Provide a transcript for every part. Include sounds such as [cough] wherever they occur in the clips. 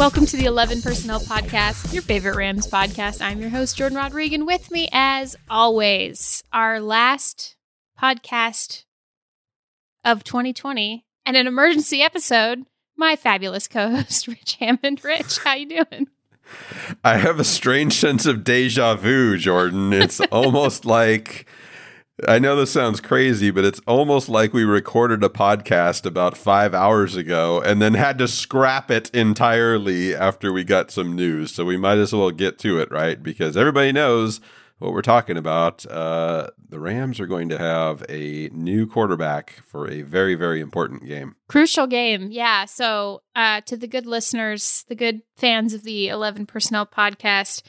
Welcome to the 11 Personnel Podcast, your favorite Rams podcast. I'm your host, Jordan Rodriguez. With me, as always, our last podcast of 2020 and an emergency episode. My fabulous co-host, [laughs] Rich Hammond. Rich, how you doing? I have a strange sense of deja vu, Jordan. It's [laughs] almost like I know this sounds crazy, but it's almost like we recorded a podcast about five hours ago and then had to scrap it entirely after we got some news. So we might as well get to it, right? Because everybody knows what we're talking about. Uh, the Rams are going to have a new quarterback for a very, very important game. Crucial game. Yeah. So, uh, to the good listeners, the good fans of the 11 Personnel podcast,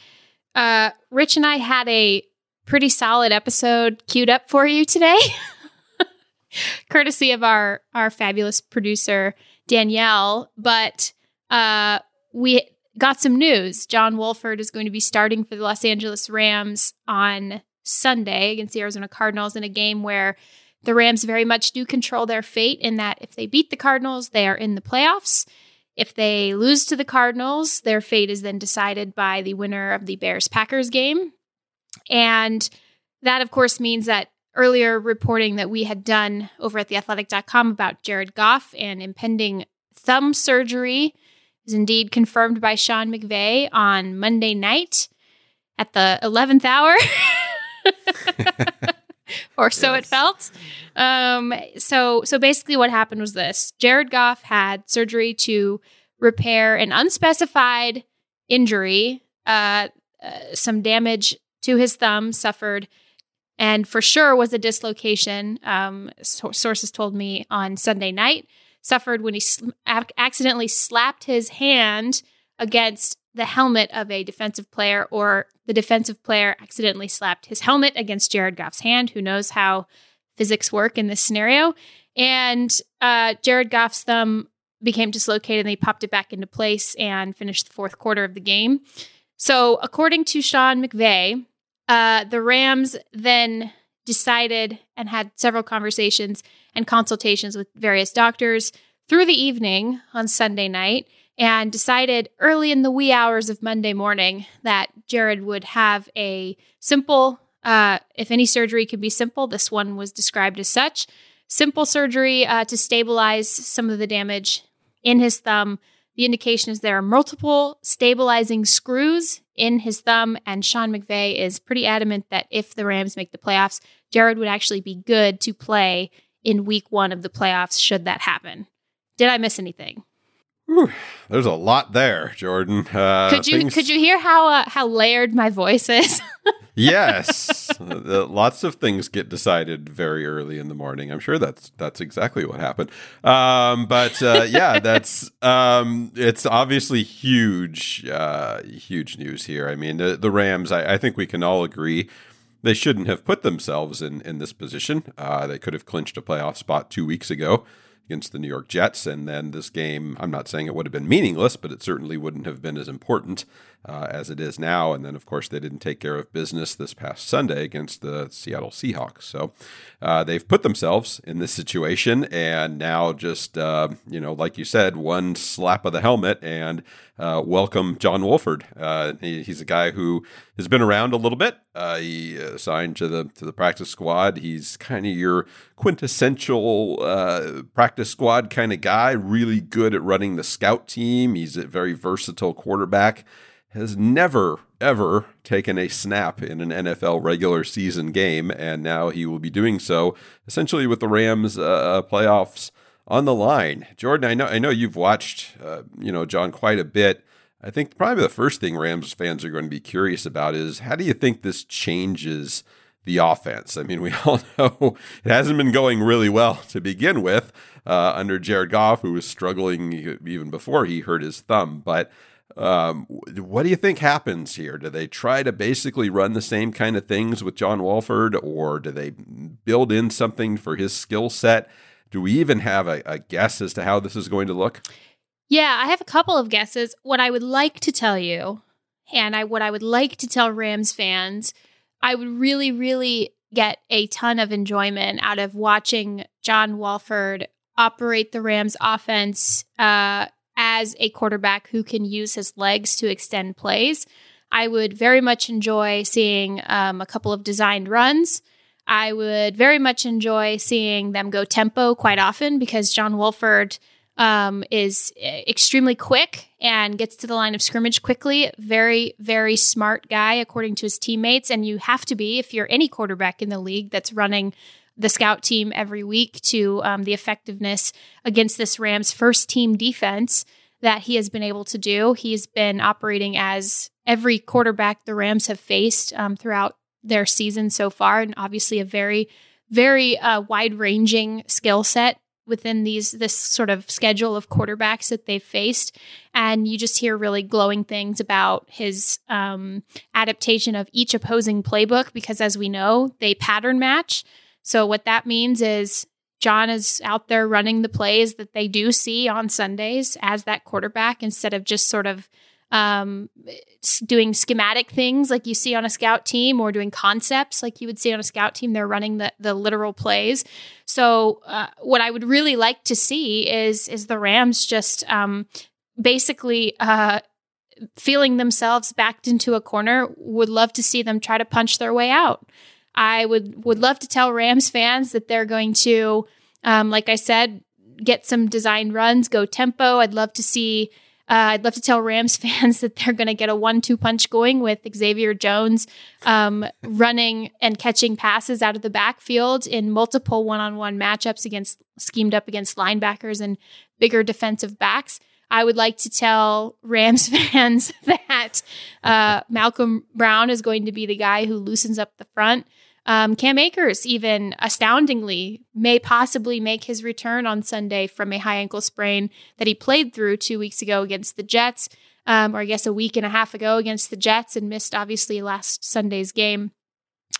uh, Rich and I had a pretty solid episode queued up for you today. [laughs] Courtesy of our our fabulous producer Danielle, but uh we got some news. John Wolford is going to be starting for the Los Angeles Rams on Sunday against the Arizona Cardinals in a game where the Rams very much do control their fate in that if they beat the Cardinals, they are in the playoffs. If they lose to the Cardinals, their fate is then decided by the winner of the Bears Packers game. And that, of course, means that earlier reporting that we had done over at theathletic.com about Jared Goff and impending thumb surgery is indeed confirmed by Sean McVay on Monday night at the 11th hour. [laughs] or so yes. it felt. Um, so so basically what happened was this. Jared Goff had surgery to repair an unspecified injury, uh, uh, some damage to his thumb suffered and for sure was a dislocation. Um, so- sources told me on Sunday night suffered when he sl- accidentally slapped his hand against the helmet of a defensive player, or the defensive player accidentally slapped his helmet against Jared Goff's hand. Who knows how physics work in this scenario? And uh, Jared Goff's thumb became dislocated and they popped it back into place and finished the fourth quarter of the game. So, according to Sean McVay, uh, the Rams then decided and had several conversations and consultations with various doctors through the evening on Sunday night and decided early in the wee hours of Monday morning that Jared would have a simple, uh, if any surgery could be simple, this one was described as such simple surgery uh, to stabilize some of the damage in his thumb. The indication is there are multiple stabilizing screws in his thumb, and Sean McVay is pretty adamant that if the Rams make the playoffs, Jared would actually be good to play in week one of the playoffs should that happen. Did I miss anything? Whew, there's a lot there, Jordan. Uh, could you things... could you hear how uh, how layered my voice is? [laughs] yes, uh, lots of things get decided very early in the morning. I'm sure that's that's exactly what happened. Um, but uh, yeah, [laughs] that's um, it's obviously huge, uh, huge news here. I mean, the, the Rams. I, I, think we can all agree they shouldn't have put themselves in in this position. Uh, they could have clinched a playoff spot two weeks ago against the New York Jets. And then this game, I'm not saying it would have been meaningless, but it certainly wouldn't have been as important uh, as it is now. And then, of course, they didn't take care of business this past Sunday against the Seattle Seahawks. So uh, they've put themselves in this situation, and now just uh, you know, like you said, one slap of the helmet and uh, welcome John Wolford. Uh, he, he's a guy who has been around a little bit. Uh, he signed to the to the practice squad. He's kind of your quintessential practice squad kind of guy. Really good at running the scout team. He's a very versatile quarterback has never, ever taken a snap in an NFL regular season game, and now he will be doing so essentially with the Rams uh, uh, playoffs on the line. Jordan, I know, I know you've watched, uh, you know, John quite a bit. I think probably the first thing Rams fans are going to be curious about is how do you think this changes the offense? I mean, we [laughs] all know it hasn't been going really well to begin with uh, under Jared Goff, who was struggling even before he hurt his thumb, but um, what do you think happens here? Do they try to basically run the same kind of things with John Wolford, or do they build in something for his skill set? Do we even have a, a guess as to how this is going to look? Yeah, I have a couple of guesses. What I would like to tell you, and I what I would like to tell Rams fans, I would really, really get a ton of enjoyment out of watching John Wolford operate the Rams offense uh, as a quarterback who can use his legs to extend plays. I would very much enjoy seeing um, a couple of designed runs. I would very much enjoy seeing them go tempo quite often because John Wolford um, is extremely quick and gets to the line of scrimmage quickly. Very, very smart guy, according to his teammates. And you have to be if you're any quarterback in the league that's running the scout team every week to um, the effectiveness against this Rams first team defense that he has been able to do. He's been operating as every quarterback the Rams have faced um, throughout their season so far, and obviously a very, very uh, wide ranging skill set within these this sort of schedule of quarterbacks that they've faced and you just hear really glowing things about his um, adaptation of each opposing playbook because as we know they pattern match so, what that means is John is out there running the plays that they do see on Sundays as that quarterback instead of just sort of um, doing schematic things like you see on a scout team or doing concepts like you would see on a scout team. They're running the, the literal plays. So, uh, what I would really like to see is is the Rams just um, basically uh, feeling themselves backed into a corner. Would love to see them try to punch their way out. I would would love to tell Rams fans that they're going to, um, like I said, get some designed runs, go tempo. I'd love to see. Uh, I'd love to tell Rams [laughs] fans that they're going to get a one-two punch going with Xavier Jones um, running and catching passes out of the backfield in multiple one-on-one matchups against schemed up against linebackers and bigger defensive backs. I would like to tell Rams [laughs] fans [laughs] that uh, Malcolm Brown is going to be the guy who loosens up the front. Um, Cam Akers, even astoundingly, may possibly make his return on Sunday from a high ankle sprain that he played through two weeks ago against the Jets, um, or I guess a week and a half ago against the Jets, and missed obviously last Sunday's game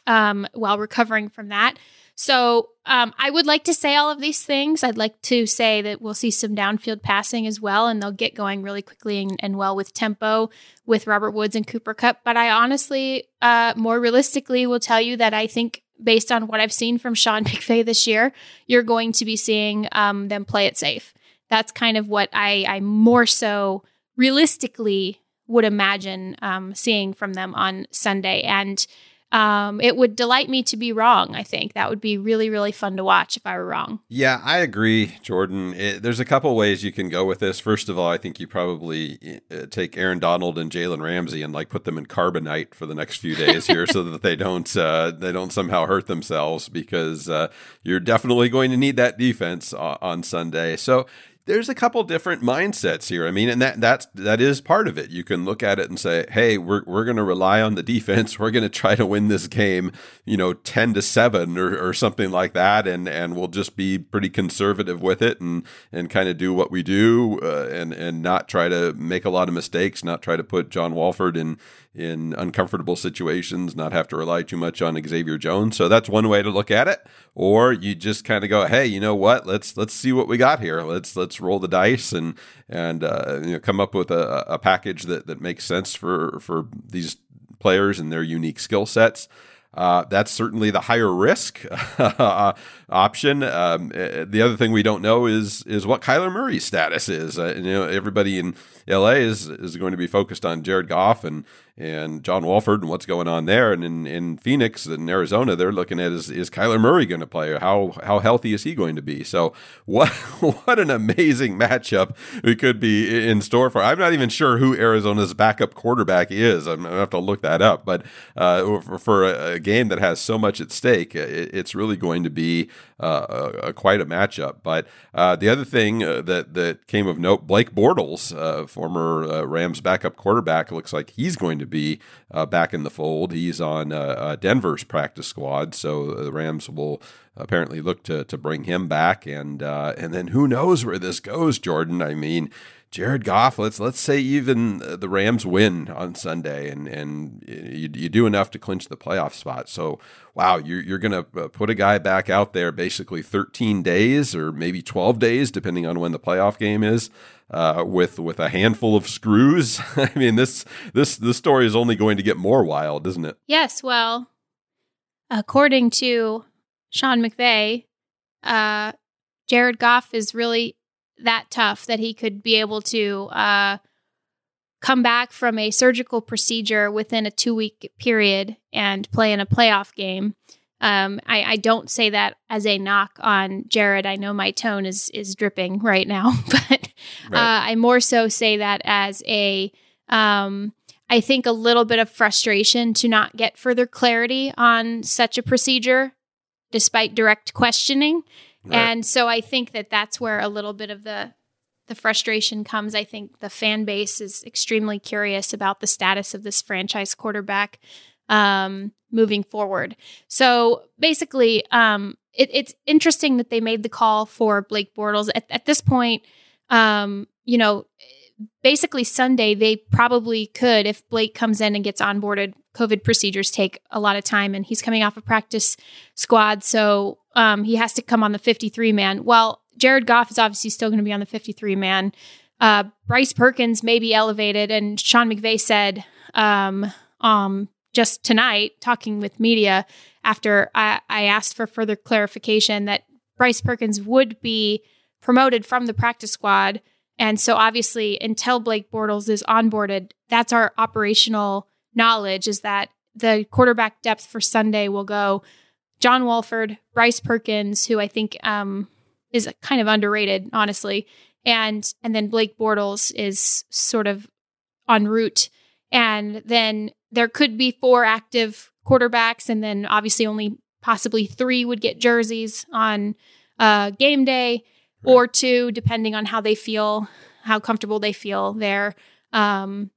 um, while recovering from that. So um, I would like to say all of these things. I'd like to say that we'll see some downfield passing as well, and they'll get going really quickly and, and well with tempo with Robert Woods and Cooper Kupp. But I honestly, uh, more realistically, will tell you that I think based on what I've seen from Sean [laughs] McVay this year, you're going to be seeing um, them play it safe. That's kind of what I, I more so realistically would imagine um, seeing from them on Sunday. And um, it would delight me to be wrong. I think that would be really, really fun to watch if I were wrong. Yeah, I agree, Jordan. It, there's a couple ways you can go with this. First of all, I think you probably uh, take Aaron Donald and Jalen Ramsey and like put them in carbonite for the next few days here, so that they don't uh, they don't somehow hurt themselves because uh, you're definitely going to need that defense on Sunday. So there's a couple different mindsets here. I mean, and that that's that is part of it. You can look at it and say, "Hey, we're we're going to rely on the defense. [laughs] We're going to try to win this game, you know, ten to seven or, or something like that, and and we'll just be pretty conservative with it and and kind of do what we do, uh, and and not try to make a lot of mistakes, not try to put John Wolford in in uncomfortable situations, not have to rely too much on Xavier Jones. So that's one way to look at it. Or you just kind of go, hey, you know what? Let's let's see what we got here. Let's let's roll the dice and and uh, you know, come up with a, a package that that makes sense for for these players and their unique skill sets. Uh, that's certainly the higher risk [laughs] option. Um, eh, the other thing we don't know is is what Kyler Murray's status is. Uh, you know, everybody in LA is is going to be focused on Jared Goff and and John Wolford and what's going on there. And in, in Phoenix and Arizona, they're looking at is is Kyler Murray going to play? How how healthy is he going to be? So what [laughs] what an amazing matchup we could be in store for. I'm not even sure who Arizona's backup quarterback is. I'm gonna have to look that up. But uh, for, for a, game that has so much at stake, it, it's really going to be uh, a, a, quite a matchup. But uh, the other thing uh, that that came of note, Blake Bortles, uh, former uh, Rams backup quarterback, looks like he's going to be uh, back in the fold. He's on uh, uh, Denver's practice squad, so the Rams will apparently look to to bring him back. And uh, and then who knows where this goes, Jordan? I mean. Jared Goff, let's let's say even the Rams win on Sunday, and and you, you do enough to clinch the playoff spot. So, wow, you're you're going to put a guy back out there basically 13 days or maybe 12 days, depending on when the playoff game is uh, with with a handful of screws. [laughs] I mean, this this this story is only going to get more wild, isn't it? Yes. Well, according to Sean McVay, uh, Jared Goff is really that tough that he could be able to uh, come back from a surgical procedure within a two week period and play in a playoff game. Um, I, I, don't say that as a knock on Jared. I know my tone is is dripping right now, [laughs] but right. Uh, I more so say that as a um, I think a little bit of frustration to not get further clarity on such a procedure, despite direct questioning. Right. And so I think that that's where a little bit of the the frustration comes. I think the fan base is extremely curious about the status of this franchise quarterback um, moving forward. So basically, um, it, it's interesting that they made the call for Blake Bortles. At, at this point, um, you know, basically Sunday, they probably could, if Blake comes in and gets onboarded, COVID procedures take a lot of time and he's coming off a practice squad. So um, he has to come on the 53 man. Well, Jared Goff is obviously still going to be on the 53 man. Uh, Bryce Perkins may be elevated. And Sean McVay said um, um, just tonight, talking with media after I, I asked for further clarification that Bryce Perkins would be promoted from the practice squad. And so obviously until Blake Bortles is onboarded, that's our operational knowledge is that the quarterback depth for Sunday will go John Wolford, Bryce Perkins, who I think um, is kind of underrated, honestly, and and then Blake Bortles is sort of en route, and then there could be four active quarterbacks, and then obviously only possibly three would get jerseys on uh, game day, right. or two, depending on how they feel, how comfortable they feel there um,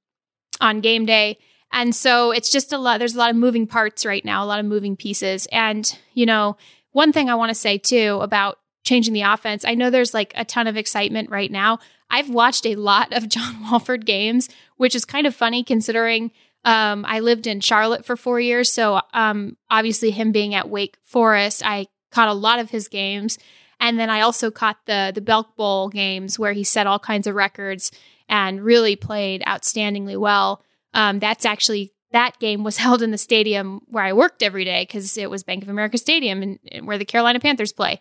on game day. And so it's just a lot, there's a lot of moving parts right now, a lot of moving pieces. And, you know, one thing I want to say too about changing the offense, I know there's like a ton of excitement right now. I've watched a lot of John [laughs] Wolford games, which is kind of funny considering um, I lived in Charlotte for four years. So um, obviously, him being at Wake Forest, I caught a lot of his games. And then I also caught the the Belk Bowl games where he set all kinds of records and really played outstandingly well. Um, that's actually that game was [laughs] held in the stadium where I worked every day because it was Bank of America Stadium and, and, where the Carolina Panthers play.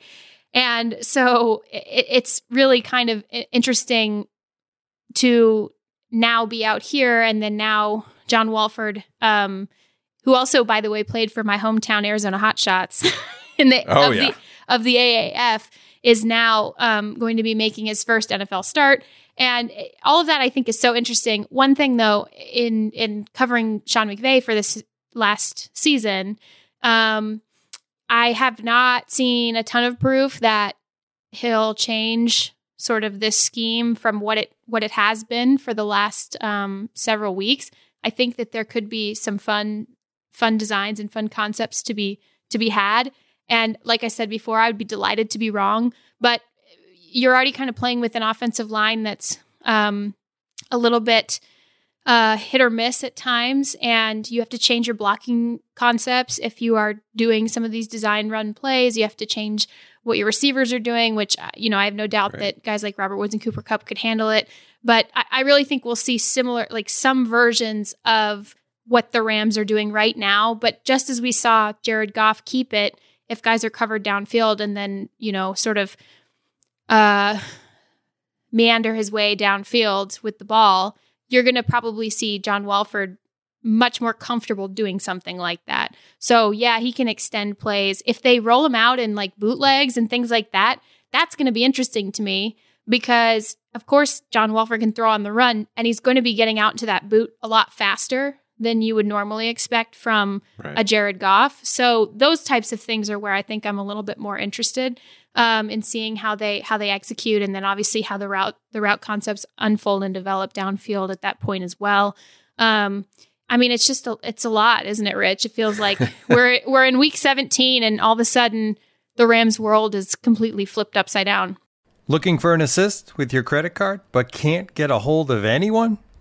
And so it, it's really kind of interesting to now be out here and then now John Wolford, um, who also, by the way, played for my hometown Arizona Hotshots [laughs] in the, oh, of, yeah. the of the AAF, is now um, going to be making his first NFL start. And all of that I think is so interesting. One thing though, in in covering Sean McVay for this last season, um, I have not seen a ton of proof that he'll change sort of this scheme from what it what it has been for the last um, several weeks. I think that there could be some fun fun designs and fun concepts to be to be had. And like I said before, I would be delighted to be wrong, but you're already kind of playing with an offensive line that's um, a little bit uh, hit or miss at times, and you have to change your blocking concepts if you are doing some of these design run plays. You have to change what your receivers are doing, which uh, you know I have no doubt right. that guys like Robert Woods and Cooper Kupp could handle it. But I, I really think we'll see similar, like some versions of what the Rams are doing right now. But just as we saw Jared Goff keep it, if guys are covered downfield and then you know sort of uh, meander his way downfield with the ball you're going to probably see John Wolford much more comfortable doing something like that. So, yeah, he can extend plays. If they roll him out in like bootlegs and things like that, that's going to be interesting to me because, of course, John Wolford can throw on the run and he's going to be getting out into that boot a lot faster than you would normally expect from right. a Jared Goff. So, those types of things are where I think I'm a little bit more interested um, and seeing how they how they execute, and then obviously how the route the route concepts unfold and develop downfield at that point as well. Um, I mean, it's just a, it's a lot, isn't it, Rich? It feels like [laughs] we're we're in week 17, and all of a sudden the Rams world is completely flipped upside down. Looking for an assist with your credit card, but can't get a hold of anyone?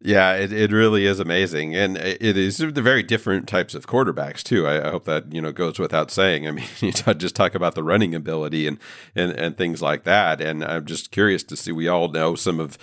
Yeah, it, it really is amazing, and it is the very different types of quarterbacks too. I, I, hope that you know goes without saying. I mean, [laughs] you just talk about the running ability and and and things like that, and I'm just curious to see. We all know some of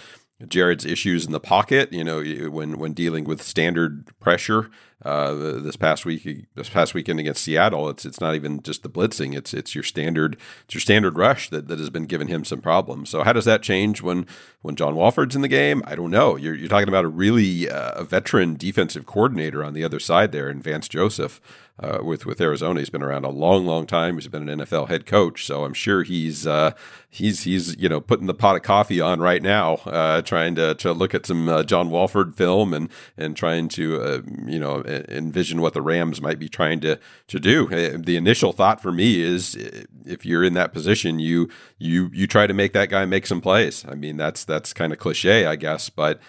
Jared's issues in the pocket. You know, when when dealing with standard pressure uh, this past week, this past weekend against Seattle, it's it's not even just the blitzing; it's it's your standard it's your standard rush that, that has been giving him some problems. So how does that change when when John Wolford's in the game? I don't know. You're you're talking about a really uh, a veteran defensive coordinator on the other side there in Vance Joseph uh, with with Arizona. He's been around a long, long time. He's been an NFL head coach, so I'm sure he's uh, he's he's you know putting the pot of coffee on right now, uh, trying to to look at some uh, John Wolford film and and trying to uh, you know envision what the Rams might be trying to to do. Uh, the initial thought for me is if you're in that position, you you you try to make that guy make some plays. I mean that's that's kind of cliche, I guess, but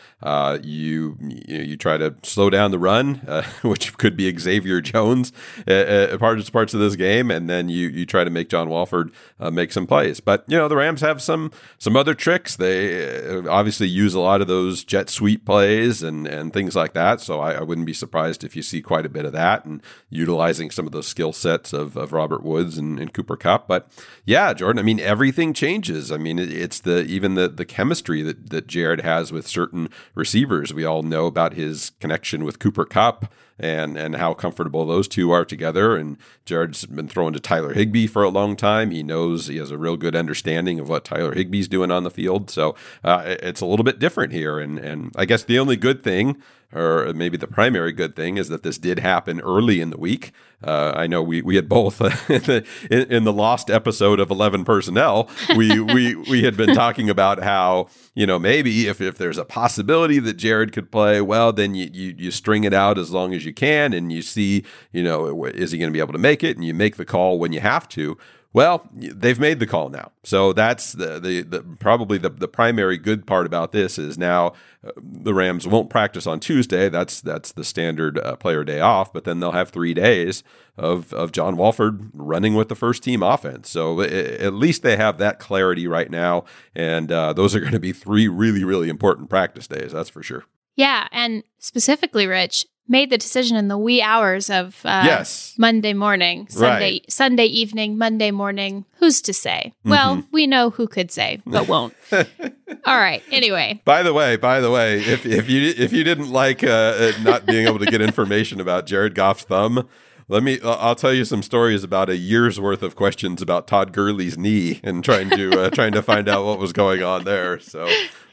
you you try to slow down the run, [laughs] which could be Xavier Jones uh, parts parts of this game, and then you you try to make John Wolford uh, make some plays. But you know the Rams have some some other tricks. They uh, obviously use a lot of those jet sweep plays and and things like that. So I, I wouldn't be surprised if you see quite a bit of that and utilizing some of those skill sets of, of Robert Woods and, and Cooper Kupp. But yeah, Jordan, I mean everything changes. I mean it's the even the the chemistry that that Jared has with certain receivers. We all know about his connection with Cooper Kupp and and how comfortable those two are together. And Jared's been throwing to Tyler Higbee for a long time. He knows he has a real good understanding of what Tyler Higbee's doing on the field. So uh, it's a little bit different here. And and I guess the only good thing or maybe the primary good thing is that this did happen early in the week. Uh, I know we, we had both [laughs] in, the, in, the lost episode of Eleven Personnel. We we we had been talking about how you know maybe if, if there's a possibility that Jared could play, well then you, you you string it out as long as you can, and you see you know is he going to be able to make it, and you make the call when you have to. Well, they've made the call now, so that's the the, the probably the, the primary good part about this is now uh, the Rams won't practice on Tuesday. That's that's the standard uh, player day off, but then they'll have three days of of John Wolford running with the first team offense. So it, at least they have that clarity right now, and uh, those are going to be three really really important practice days. That's for sure. Yeah, and specifically, Rich, made the decision in the wee hours of uh, yes. Monday morning, Sunday right. Sunday evening, Monday morning. Who's to say? Mm-hmm. Well, we know who could say, but won't. [laughs] All right. Anyway. By the way, by the way, if if you if you didn't like uh, uh not being able to get information about Jared Goff's thumb, let me. I'll tell you some stories about a year's worth of questions about Todd Gurley's knee and trying to uh, [laughs] trying to find out what was going on there. So,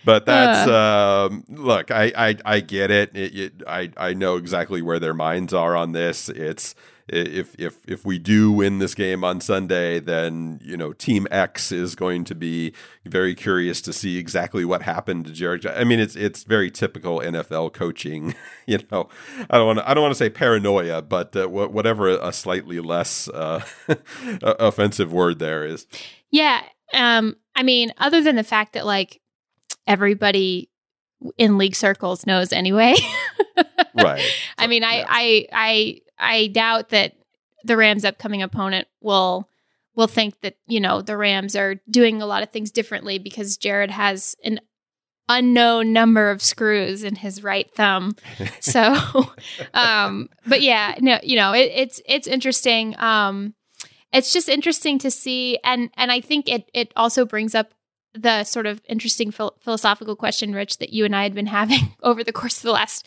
but that's um, look. I, I I get it. It, it. I I know exactly where their minds are on this. It's if if if we do win this game on Sunday, then you know Team X is going to be very curious to see exactly what happened to Jared. I mean, it's it's very typical NFL coaching. [laughs] You know, I don't want I don't want to say paranoia, but uh, whatever a slightly less uh, [laughs] offensive word there is. Yeah, um, I mean, other than the fact that like everybody in league circles knows anyway. [laughs] right. I mean, I, I, I, I doubt that the Rams' upcoming opponent will will think that you know the Rams are doing a lot of things differently because Jared has an unknown number of screws in his right thumb. [laughs] So, um, but yeah, no, you know, it, it's it's interesting. Um, it's just interesting to see, and and I think it it also brings up the sort of interesting phil- philosophical question, Rich, that you and I had been having [laughs] over the course of the last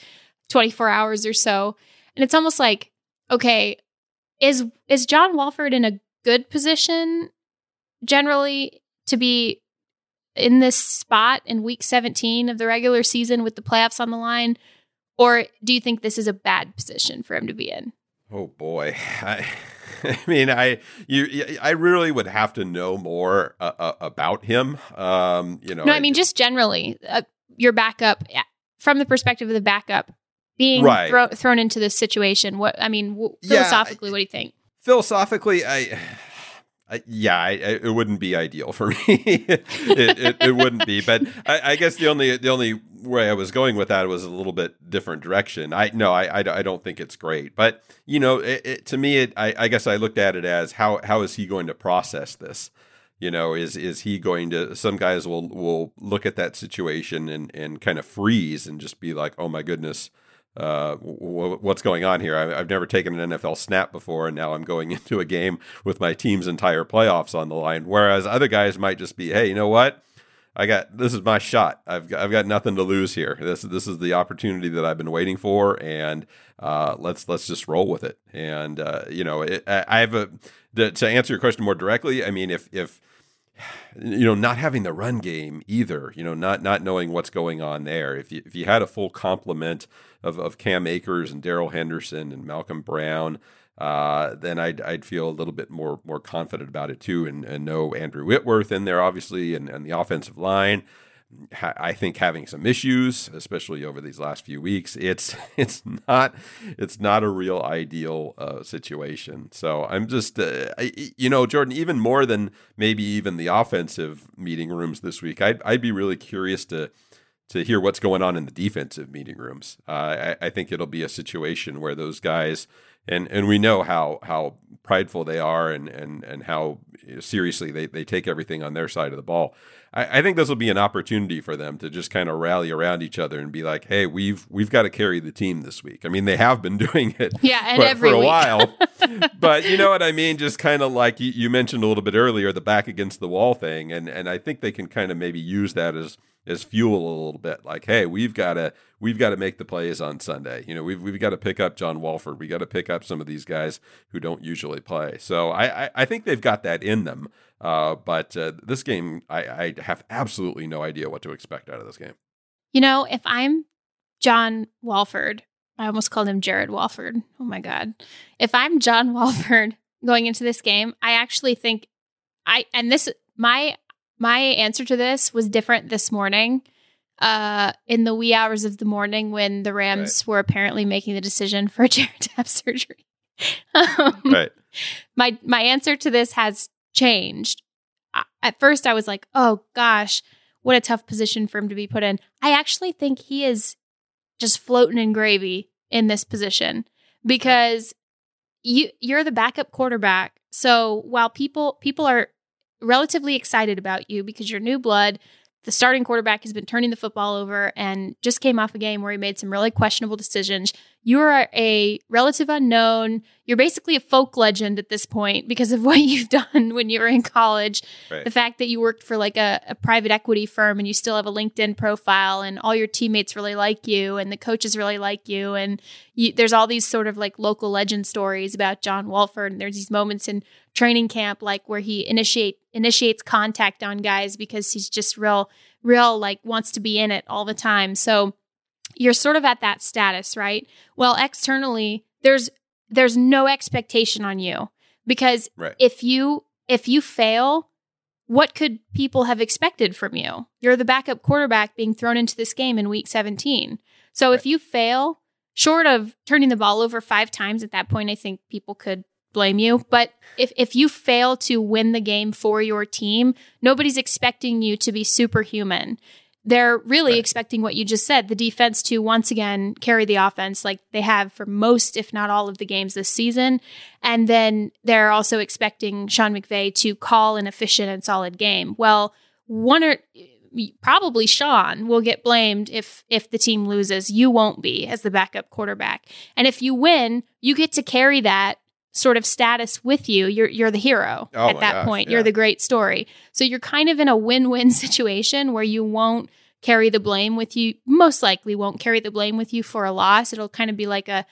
twenty four hours or so, and it's almost like okay, is is John Wolford in a good position generally to be in this spot in week 17 of the regular season with the playoffs on the line or do you think this is a bad position for him to be in? Oh boy. I [laughs] I mean, I you I really would have to know more uh, uh, about him. Um, you know, no, I mean just generally, uh, your backup from the perspective of the backup being right. thro- thrown into this situation. What I mean, w- philosophically, yeah, what do you think? Philosophically, I. I yeah, I, I, it wouldn't be ideal for [laughs] me. it, it, it, wouldn't be, but I, guess the only the only way I was going with that was a little bit different direction. I no, I, I, don't think it's great, but you know, it, to me, it I, I guess I looked at it as how how is he going to process this? You know, is is he going to? Some guys will will look at that situation and and kind of freeze and just be like, oh my goodness, uh, w- what's going on here? I, have never taken an NFL snap before, and now I'm going [laughs] into a game with my team's entire playoffs on the line. Whereas other guys might just be, hey, you know what? I got this is my shot. I've got, I've got nothing to lose here. This this is the opportunity that I've been waiting for, and uh, let's let's just roll with it. And uh, you know, it, I have a to, to answer your question more directly. I mean, if if [sighs] you know, not having the run game either, you know, not not knowing what's going on there. If you if you had a full complement of, of Cam Akers and Darrell Henderson and Malcolm Brown, uh, then I'd I'd feel a little bit more more confident about it too, and, and know Andrew Whitworth in there obviously, and, and the offensive line. I think having some issues, especially over these last few weeks, it's [laughs] it's not it's not a real ideal uh, situation. So I'm just uh, I, you know Jordan, even more than maybe even the offensive meeting rooms this week, I'd I'd be really curious to to hear what's going on in the defensive meeting rooms. Uh, I, I think it'll be a situation where those guys and and we know how how prideful they are and and and how seriously they, they take everything on their side of the ball. I, I think this will be an opportunity for them to just kind of rally around each other and be like, hey, we've we've got to carry the team this week. I mean, they have been [laughs] doing it, yeah, and every for a week. while. [laughs] but you know what I mean? Just kind of like you, you mentioned a little bit earlier, the back against the wall thing, and and I think they can kind of maybe use that as as fuel a little bit. Like, hey, we've got to we've got to make the plays on Sunday. You know, we've we've got to pick up John Wolford. We got to pick up some of these guys who don't usually play. So I I, I think they've got that in them. Uh, but uh, this game, I, I have absolutely no idea what to expect out of this game. You know, if I'm John Wolford, I almost called him Jared Wolford. Oh my god! If I'm John [laughs] Wolford going into this game, I actually think I and this my my answer to this was different this morning. Uh, in the wee hours of the morning when the Rams right. were apparently making the decision for Jared to have surgery. [laughs] um, right. My my answer to this has changed. At first, I was like, "Oh gosh, what a tough position for him to be put in." I actually think he is just floating in gravy in this position because you you're the backup quarterback. So while people people are relatively excited about you because you're new blood. The starting quarterback has been turning the football over and just came off a game where he made some really questionable decisions. You're a relative unknown. You're basically a folk legend at this point because of [laughs] what you've done when you were in college. Right. The fact that you worked for like a, a private equity firm and you still have a LinkedIn profile and all your teammates really like you and the coaches really like you. And you, there's all these sort of like local legend stories about John Wolford. And there's these moments in training camp, like where he initiate initiates contact on guys because he's just real, real like wants to be in it all the time. So, you're sort of at that status, right? Well, externally, there's there's no expectation on you because Right. if you if you fail, what could people have expected from you? You're the backup quarterback being thrown into this game in week 17. So if you fail, short of turning the ball over 5 times at that point, I think people could blame you. But if if you fail to win the game for your team, nobody's expecting you to be superhuman they're really Right. expecting what you just said the defense to once again carry the offense like they have for most, if not all, of the games this season. And then they're also expecting Sean McVay to call an efficient and solid game. Well, one or probably Sean will get blamed if if the team loses. You won't be as the backup quarterback. And if you win, you get to carry that sort of status with you. You're you're the hero Oh at that gosh, point. yeah. You're the great story. So you're kind of in a win-win [laughs] situation where you won't carry the blame with you. Most likely won't carry the blame with you for a loss. It'll kind of be like a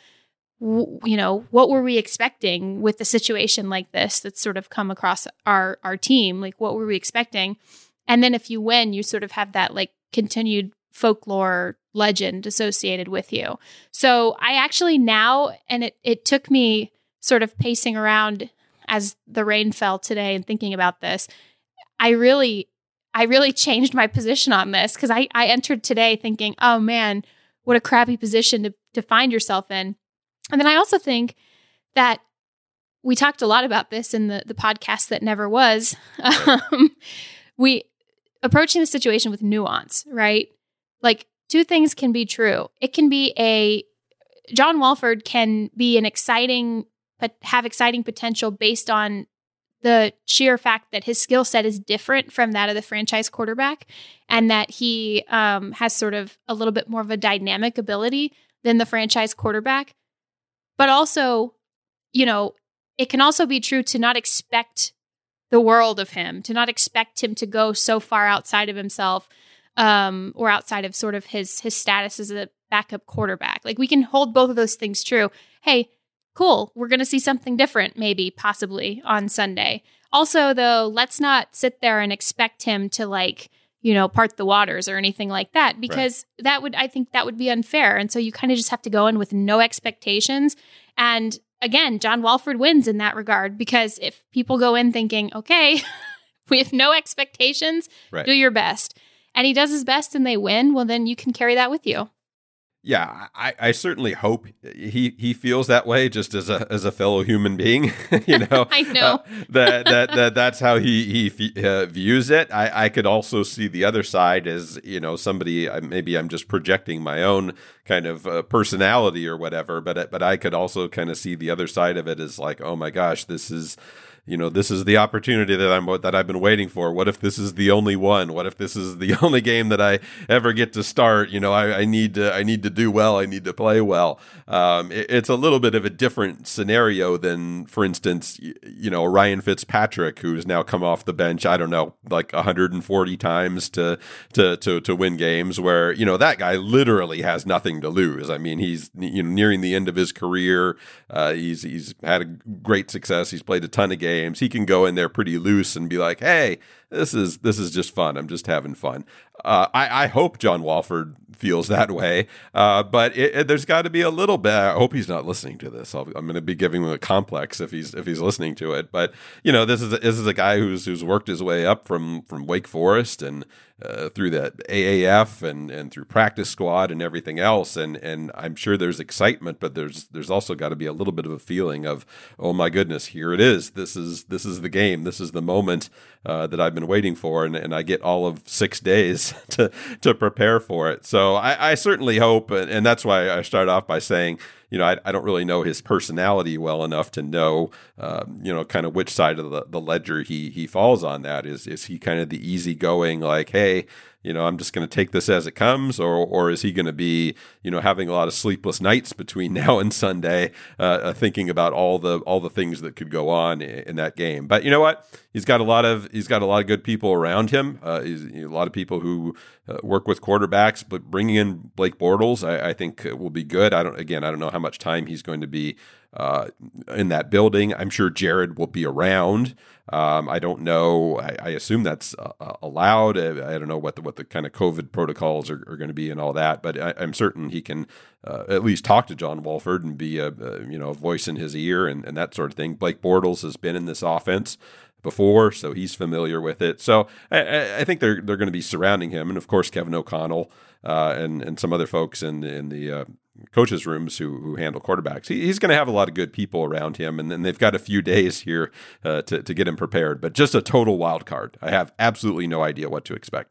you know, what were we expecting with a situation like this that's sort of come across our our team? Like what were we expecting? And then if you win, you sort of have that like continued folklore legend associated with you. So I actually now and it it took me sort of pacing around as the rain fell today and thinking about this. I really I really changed my position on this because I, I entered today thinking, oh man, what a crappy position to, to find yourself in. And then I also think that we talked a lot about this in the, the podcast that never was. Um, we approaching the situation with nuance, right? Like two things can be true. It can be a John Wolford can be an exciting have exciting potential based on the sheer fact that his skill set is different from that of the franchise quarterback and that he um, has sort of a little bit more of a dynamic ability than the franchise quarterback. But also, you know, it can also be true to not expect the world of him, to not expect him to go so far outside of himself um, or outside of sort of his his status as a backup quarterback. Like we can hold both of those things true. Hey, cool, we're going to see something different, maybe, possibly on Sunday. Also, though, let's not sit there and expect him to like, you know, part the waters or anything like that, because that would, I think that would be unfair. And so you kind of just have to go in with no expectations. And again, John Wolford wins in that regard, because if people go in thinking, okay, [laughs] we have no expectations, Right. do your best. And he does his best and they win, well, then you can carry that with you. Yeah, I, I certainly hope he, he feels that way just as a as a fellow human being. [laughs] you know, [laughs] I know. uh, that, that [laughs] that that's how he he uh, views it. I, I could also see the other side as you know somebody. uh, Maybe I'm just projecting my own kind of uh, personality or whatever. But but I could also kind of see the other side of it as like, oh my gosh, this is you know this is the opportunity that I'm that I've been waiting for. What if this is the only one? What if this is the [laughs] only game that I ever get to start? You know, I, I need to I need to do well. I need to play well. Um, it- it's a little bit of a different scenario than, for instance, you know Ryan Fitzpatrick, who's now come off the bench. I don't know, like 140 times to to to to win games. Where you know that guy literally has nothing to lose. I mean, he's you know nearing the end of his career. Uh, he's he's had a great success. He's played a ton of games. He can go in there pretty loose and be like, "Hey, this is this is just fun. I'm just having fun." Uh, I, I hope John Wolford feels that way, uh, but it, it- there's got to be a little bit. I hope he's not listening to this. I'll, I'm going to be giving him a complex if he's if he's listening to it. But you know, this is a, this is a guy who's who's worked his way up from from Wake Forest and uh, through the AAF and and through practice squad and everything else. And and I'm sure there's excitement, but there's there's also got to be a little bit of a feeling of oh my goodness, here it is. This is this is the game. This is the moment uh, that I've been waiting for, and, and I get all of six days [laughs] to to prepare for it. So I, I certainly hope, and, that's why I start off by saying you know, I, I don't really know his personality well enough to know, uh, you know, kind of which side of the, the ledger he he falls on. That is, is he kind of the easygoing, like, hey, you know, I'm just going to take this as it comes, or or is he going to be, you know, having a lot of sleepless nights between [laughs] now and Sunday, uh, uh, thinking about all the all the things that could go on in, that game? But you know what? He's got a lot of he's got a lot of good people around him. Uh, a lot of people who uh, work with quarterbacks, but bringing in Blake Bortles, I, I, think will be good. I don't again, I don't know how much time he's going to be uh, in that building. I'm sure Jared will be around. Um, I don't know. I, I assume that's uh, uh allowed. I, I, don't know what the what the kind of COVID protocols are, are going to be and all that. But I, am certain he can uh, at least talk to John Wolford and be a, a, you know a voice in his ear and, and that sort of thing. Blake Bortles has been in this offense before, so he's familiar with it. So I, I think they're they're going to be surrounding him, and of course Kevin O'Connell uh, and and some other folks in in the uh, coaches' rooms who, who handle quarterbacks. He, he's going to have a lot of good people around him, and then they've got a few days here uh, to, to get him prepared. But just a total wild card. I have absolutely no idea what to expect.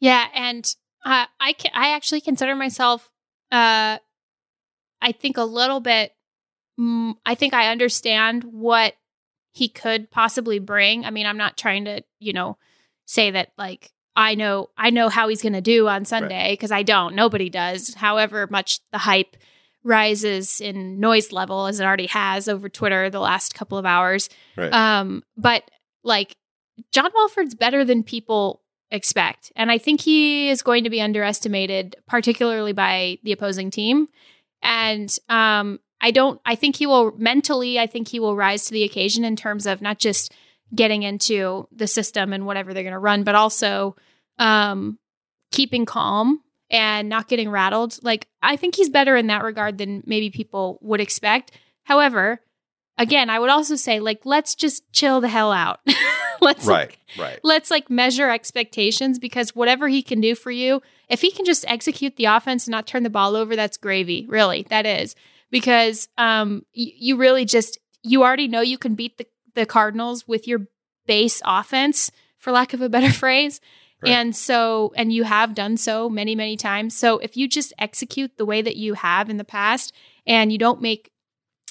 Yeah, and uh, I can, I actually consider myself, uh, I think a little bit. Mm, I think I understand what he could possibly bring. I mean, I'm not trying to, you know, say that like I know I know how he's going to do on Sunday because right. I don't. Nobody does. However much the hype rises in noise level as it already has over Twitter the last couple of hours. Right. Um, but like John Wolford's better than people expect, and I think he is going to be underestimated, particularly by the opposing team. And um, I don't. I think he will mentally. I think he will rise to the occasion in terms of not just getting into the system and whatever they're going to run, but also um, keeping calm and not getting rattled. Like, I think he's better in that regard than maybe people would expect. However, again, I would also say, like, let's just chill the hell out. [laughs] let's right, like, right. Let's like measure expectations because whatever he can do for you, if he can just execute the offense and not turn the ball over, that's gravy. Really, that is because um, y- you really just you already know you can beat the the Cardinals with your base offense, for lack of a better [laughs] phrase. Right. And so, and you have done so many, many times. So if you just execute the way that you have in the past and you don't make,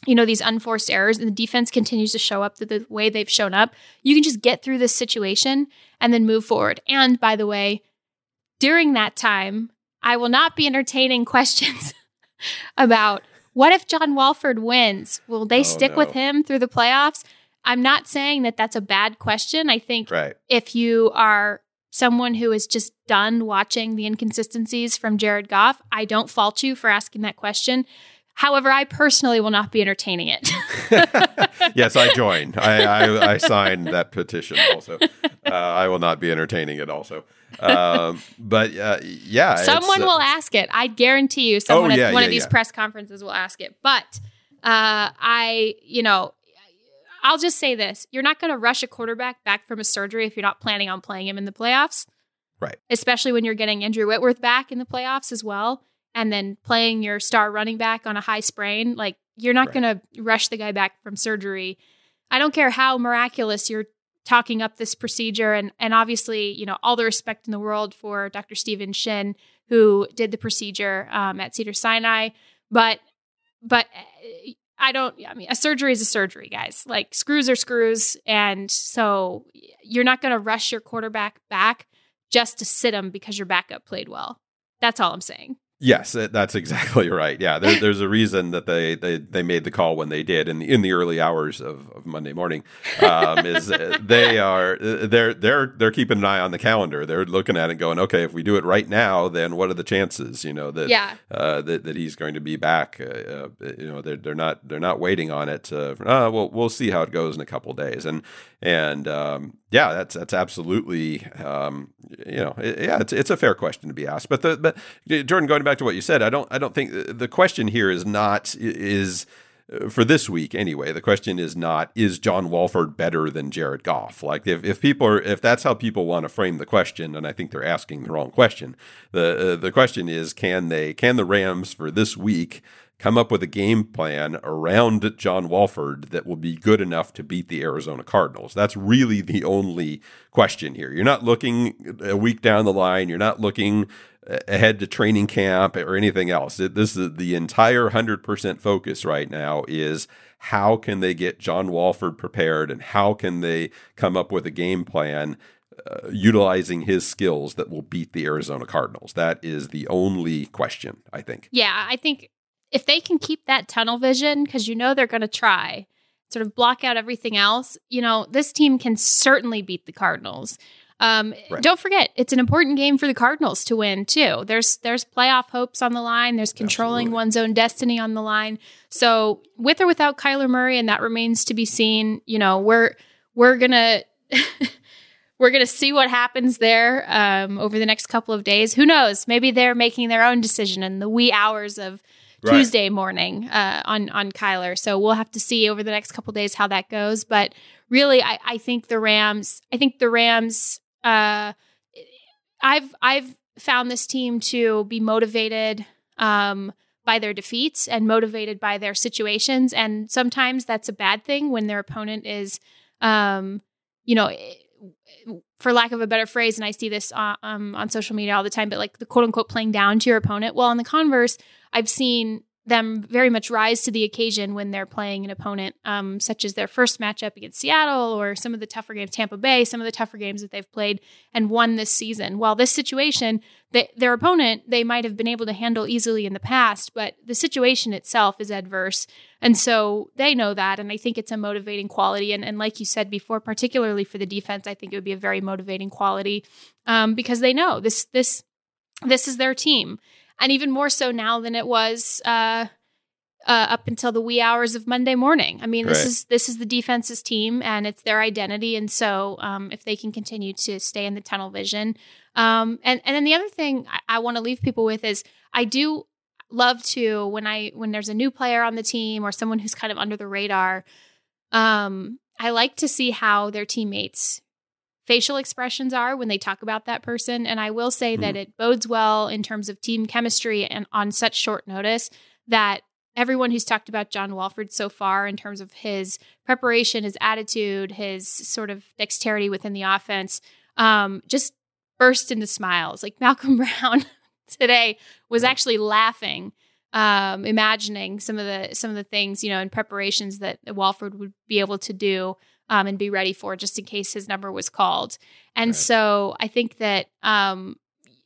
you know, these unforced errors and the defense continues to show up the, the way they've shown up, you can just get through this situation and then move forward. And by the way, during that time, I will not be entertaining [laughs] questions about what if John Wolford wins? Will they oh, stick no. with him through the playoffs? I'm not saying that that's a bad question. I think right. if you are someone who is just done watching the inconsistencies from Jared Goff, I don't fault you for asking that question. However, I personally will not be entertaining it. [laughs] yes, I join. I, I, I signed that petition also. Uh, I will not be entertaining it also. Um, but uh, yeah. Someone uh, will ask it. I guarantee you someone oh, yeah, at one yeah, of these yeah. press conferences will ask it. But uh, I, you know, I'll just say this you're not going to rush a quarterback back from a surgery if you're not planning on playing him in the playoffs. Right. Especially when you're getting Andrew Whitworth back in the playoffs as well. And then playing your star running back on a high sprain. Like, you're not right. going to rush the guy back from surgery. I don't care how miraculous you're talking up this procedure. And, and obviously, you know, all the respect in the world for Dr. Steven Shin, who did the procedure um, at Cedar Sinai. But, but I don't, I mean, a surgery is a surgery, guys. Like screws are screws. And so you're not going to rush your quarterback back just to sit him because your backup played well. That's all I'm saying. Yes, that's exactly [laughs] right. Yeah, there, [laughs] there's a reason that they, they they made the call when they did in the in the early hours of, of Monday morning. Um, is [laughs] they are they're they're they're keeping an eye on the calendar. They're looking at it, going, okay, if we do it right now, then what are the chances? You know that yeah. uh, that, that he's going to be back. Uh, uh you know they're they're not they're not waiting on it. Uh, uh, well, we'll see how it goes in a couple days. And and um, yeah, that's that's absolutely um, you know yeah, it's it's a fair question to be asked. But the but Jordan going back back to what you said, I don't I don't think the question here is not is for this week anyway. The question is not is John Wolford better than Jared Goff? Like if, if people are if that's how people want to frame the question, and I think they're asking the wrong question. The uh, the question is can they can the Rams for this week come up with a game plan around John Wolford that will be good enough to beat the Arizona Cardinals? That's really the only question here. You're not looking a week down the line. You're not looking ahead to training camp or anything else. This is the entire 100% focus right now is how can they get John Wolford prepared and how can they come up with a game plan uh, utilizing his skills that will beat the Arizona Cardinals. That is the only question, I think. Yeah, I think if they can keep that tunnel vision because you know they're going to try sort of block out everything else, you know, this team can certainly beat the Cardinals. Um, right. Don't forget, it's an important game for the Cardinals to win too. There's there's playoff hopes on the line. There's controlling Absolutely. one's own destiny on the line. So with or without Kyler Murray, and that remains to be seen. You know, we're we're gonna. [laughs] we're going to see what happens there um, over the next couple of days. Who knows? Maybe they're making their own decision in the wee hours of right. Tuesday morning uh, on on Kyler. So we'll have to see over the next couple days how that goes. But really, I, I think the Rams. I think the Rams uh, I've I've found this team to be motivated um, by their defeats and motivated by their situations, and sometimes that's a bad thing when their opponent is, um, you know, for lack of a better phrase, and I see this uh, um, on social media all the time, but like the quote unquote playing down to your opponent. Well, on the converse, I've seen them very much rise to the occasion when they're playing an opponent, um, such as their first matchup against Seattle or some of the tougher games, Tampa Bay, some of the tougher games that they've played and won this season. While this situation, they, their opponent, they might have been able to handle easily in the past, but the situation itself is adverse. And so they know that. And I think it's a motivating quality. And, and like you said before, particularly for the defense, I think it would be a very motivating quality um, because they know this, this, this is their team and even more so now than it was uh, uh, up until the wee hours of Monday morning. I mean, this right. is this is the defense's team, and it's their identity. And so, um, if they can continue to stay in the tunnel vision, um, and and then the other thing I, I want to leave people with is I do love to when I when there's a new player on the team or someone who's kind of under the radar. Um, I like to see how their teammates facial expressions are when they talk about that person. And I will say mm. that it bodes well in terms of team chemistry and on such short notice that everyone who's talked about John Wolford so far in terms of his preparation, his attitude, his sort of dexterity within the offense, um, just burst into smiles. Like [laughs] Malcolm Brown today was actually laughing, um, imagining some of the some of the things you know in preparations that Wolford would be able to do um, and be ready for just in case his number was called. And right. so I think that um,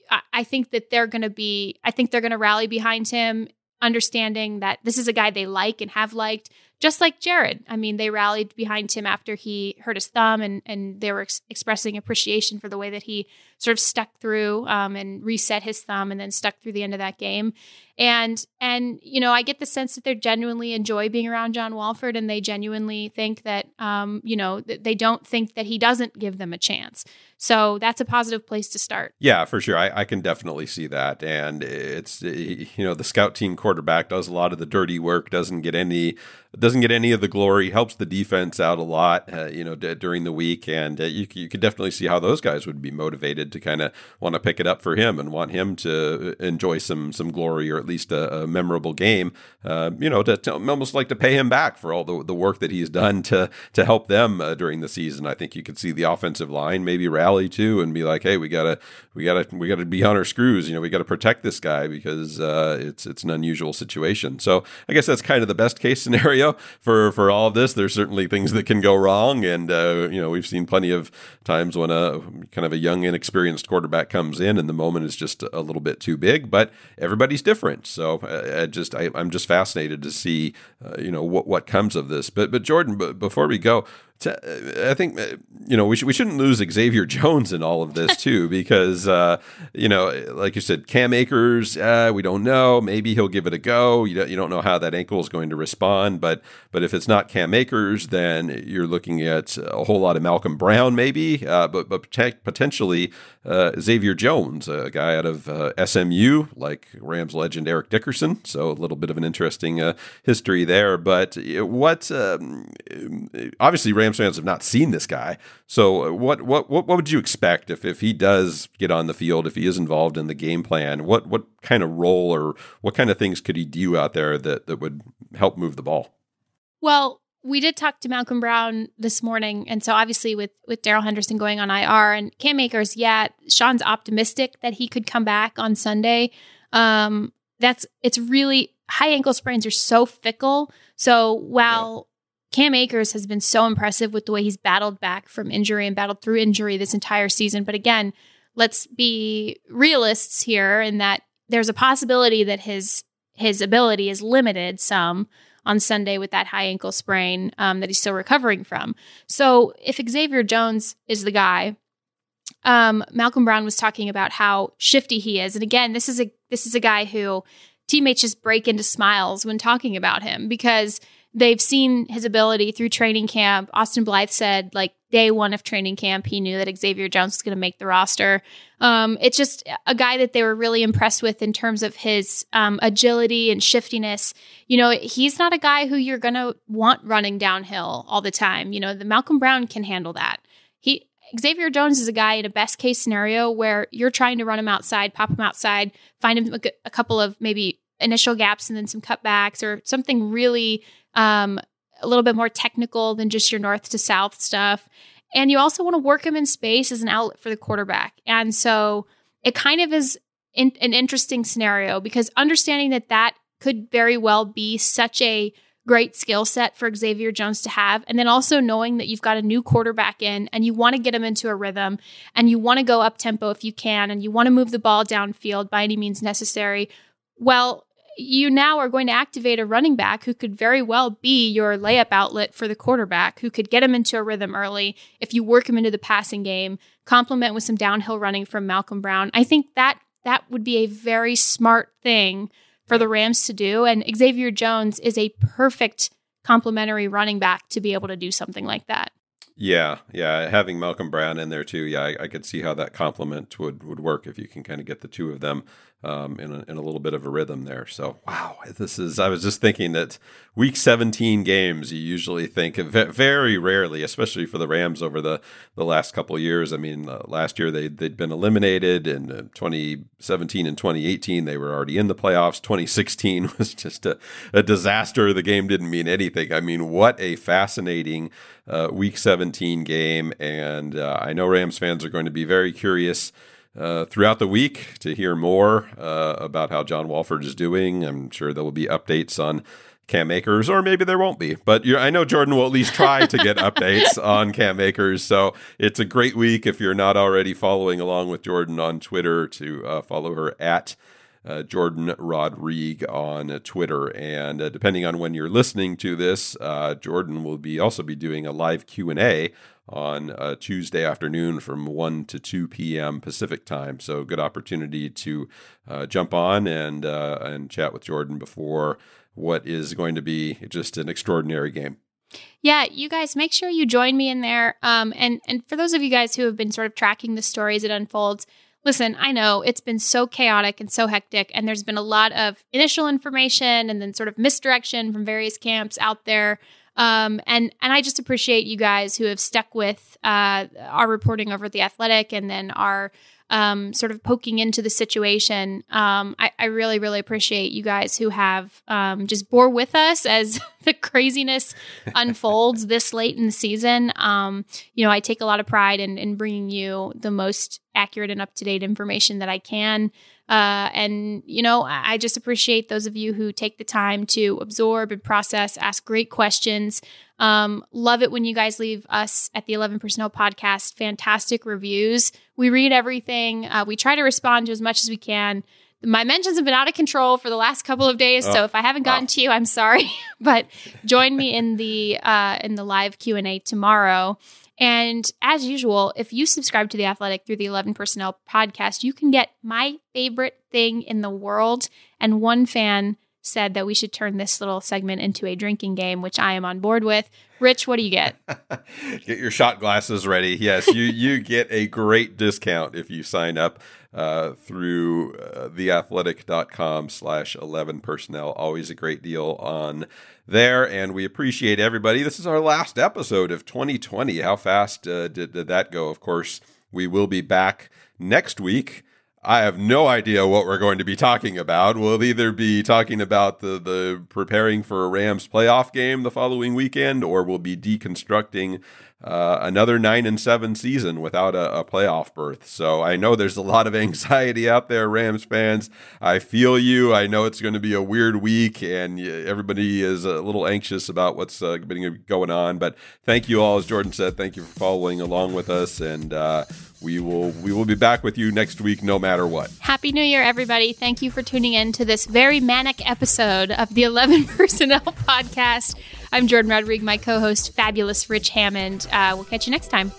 I, I think that they're going to be. I think they're going to rally behind him, understanding that this is a guy they like and have liked, just like Jared. I mean, they rallied behind him after he hurt his thumb, and and they were ex- expressing appreciation for the way that he sort of stuck through um, and reset his thumb, and then stuck through the end of that game. And and you know, I get the sense that they genuinely enjoy being around John Wolford, and they genuinely think that um, you know they don't think that he doesn't give them a chance. So that's a positive place to start. Yeah, for sure. I, I, can definitely see that. And it's, you know, the scout team quarterback does a lot of the dirty work, doesn't get any doesn't get any of the glory. Helps the defense out a lot, uh, you know, d- during the week, and uh, you you could definitely see how those guys would be motivated to kind of want to pick it up for him and want him to enjoy some some glory or at least a, a memorable game. Uh, you know, to, to, almost like to pay him back for all the, the work that he's done to to help them uh, during the season. I think you could see the offensive line maybe rally too and be like, hey, we gotta we gotta we gotta be on our screws. You know, we got to protect this guy because uh, it's it's an unusual situation. So I guess that's kind of the best case scenario for for all of this. There's certainly things that can go wrong, and uh, you know we've seen plenty of times when a kind of a young, inexperienced quarterback comes in, and the moment is just a little bit too big. But everybody's different, so uh, I just I, am just fascinated to see uh, you know what what comes of this. But but Jordan, b- before we go, I think uh, you know we should we shouldn't lose Xavier Jones in all of this [laughs] too because uh, you know like you said Cam Akers uh, we don't know. Maybe he'll give it a go. You don't, you don't know how that ankle is going to respond but but if it's not Cam Akers then you're looking at a whole lot of Malcolm Brown maybe uh, but but potentially uh, Xavier Jones a guy out of uh, SMU like Rams legend Eric Dickerson. So a little bit of an interesting history there. But what um, obviously Rams fans have not seen this guy. So uh, what what what, what would you expect if, if he does get on the field, if he is involved in the game plan? What what kind of role or what kind of things could he do out there that, that would help move the ball? Well, we did talk to Malcolm Brown this morning, and so obviously with with Darrell Henderson going on IR and Cam Akers, yeah, Sean's optimistic that he could come back on Sunday. Um, that's it's really high ankle sprains are so fickle. So while Cam Akers has been so impressive with the way he's battled back from injury and battled through injury this entire season. But again, let's be realists here in that there's a possibility that his his ability is limited some on Sunday with that high ankle sprain um, that he's still recovering from. So if Xavier Jones is the guy, um, Malcolm Brown was talking about how shifty he is, and again, this is a this is a guy who teammates just break into smiles when talking about him because they've seen his ability through training camp. Austin Blythe said, like, day one of training camp, he knew that Xavier Jones was going to make the roster. Um, it's just a guy that they were really impressed with in terms of his um, agility and shiftiness. You know, he's not a guy who you're going to want running downhill all the time. You know, the Malcolm Brown can handle that. He Xavier Jones is a guy in a best case scenario where you're trying to run him outside, pop him outside, find him a, a couple of maybe initial gaps and then some cutbacks or something really um, a little bit more technical than just your north to south stuff. And you also want to work him in space as an outlet for the quarterback. And so it kind of is in, an interesting scenario because understanding that that could very well be such a great skill set for Xavier Jones to have. And then also knowing that you've got a new quarterback in and you want to get him into a rhythm and you want to go up tempo if you can and you want to move the ball downfield by any means necessary. Well, you now are going to activate a running back who could very well be your layup outlet for the quarterback, who could get him into a rhythm early if you work him into the passing game, complement with some downhill running from Malcolm Brown. I think that that would be a very smart thing for the Rams to do. And Xavier Jones is a perfect complementary running back to be able to do something like that. Yeah, yeah, having Malcolm Brown in there too. Yeah, I, I could see how that complement would would work if you can kind of get the two of them um, in, a, in a little bit of a rhythm there. So, wow, this is, I was just thinking that week 17 games, you usually think very rarely, especially for the Rams over the, the last couple years. I mean, uh, last year they, they'd been eliminated in uh, 2017 and 2018. They were already in the playoffs. 2016 [laughs] was just a, a disaster. The game didn't mean anything. I mean, what a fascinating uh, week 17 game. And uh, I know Rams fans are going to be very curious uh, throughout the week to hear more uh, about how John Wolford is doing. I'm sure there will be updates on Cam Akers, or maybe there won't be. But I know Jordan will at least try to get [laughs] updates on Cam Akers. So it's a great week if you're not already following along with Jordan on Twitter to uh, follow her at. Uh, Jordan Rodrigue on Twitter, and uh, depending on when you're listening to this, uh, Jordan will be also be doing a live Q and A on Tuesday afternoon from 1 to 2 p.m. Pacific time. So, good opportunity to uh, jump on and, uh, and chat with Jordan before what is going to be just an extraordinary game. Yeah, you guys make sure you join me in there. Um, and and for those of you guys who have been sort of tracking the story as it unfolds, listen, I know it's been so chaotic and so hectic, and there's been a lot of initial information and then sort of misdirection from various camps out there. Um, and and I just appreciate you guys who have stuck with uh, our reporting over at the Athletic, and then our um, sort of poking into the situation. Um, I, I, really, really appreciate you guys who have um, just bore with us [laughs] as the craziness unfolds this late in the season. Um, you know, I take a lot of pride in, in bringing you the most accurate and up to date information that I can. Uh, and, you know, I just appreciate those of you who take the time to absorb and process, ask great questions. Um, love it when you guys leave us at the 11 Personnel podcast fantastic reviews. We read everything, uh, we try to respond to as much as we can. my mentions have been out of control for the last couple of days, so if I haven't gotten to you, I'm sorry. [laughs] but join me in the uh, in the live Q and A tomorrow. And as usual, if you subscribe to the Athletic through the 11 Personnel podcast, you can get my favorite thing in the world. And one fan said that we should turn this little segment into a drinking game, which I am on board with. Rich, what do you get? [laughs] get your shot glasses ready. Yes, you you get a great discount if you sign up uh, through uh, theathletic.com slash 11 personnel. Always a great deal on there, and we appreciate everybody. This is our last episode of 2020. How fast uh, did, did that go? Of course, we will be back next week I have no idea what we're going to be talking about. We'll either be talking about the, the preparing for a Rams playoff game the following weekend, or we'll be deconstructing uh, another nine and seven season without a, a, playoff berth. So I know there's a lot of [laughs] anxiety out there, Rams fans. I feel you. I know it's going to be a weird week, and everybody is a little anxious about what's uh, been going on. But thank you all, as Jordan said. Thank you for following along with us, and uh, we will we will be back with you next week no matter what. Happy New Year everybody. Thank you for tuning in to this very manic episode of the [laughs] 11 Personnel podcast. I'm Jordan Rodrigue, my co-host fabulous Rich Hammond. Uh, we'll catch you next time.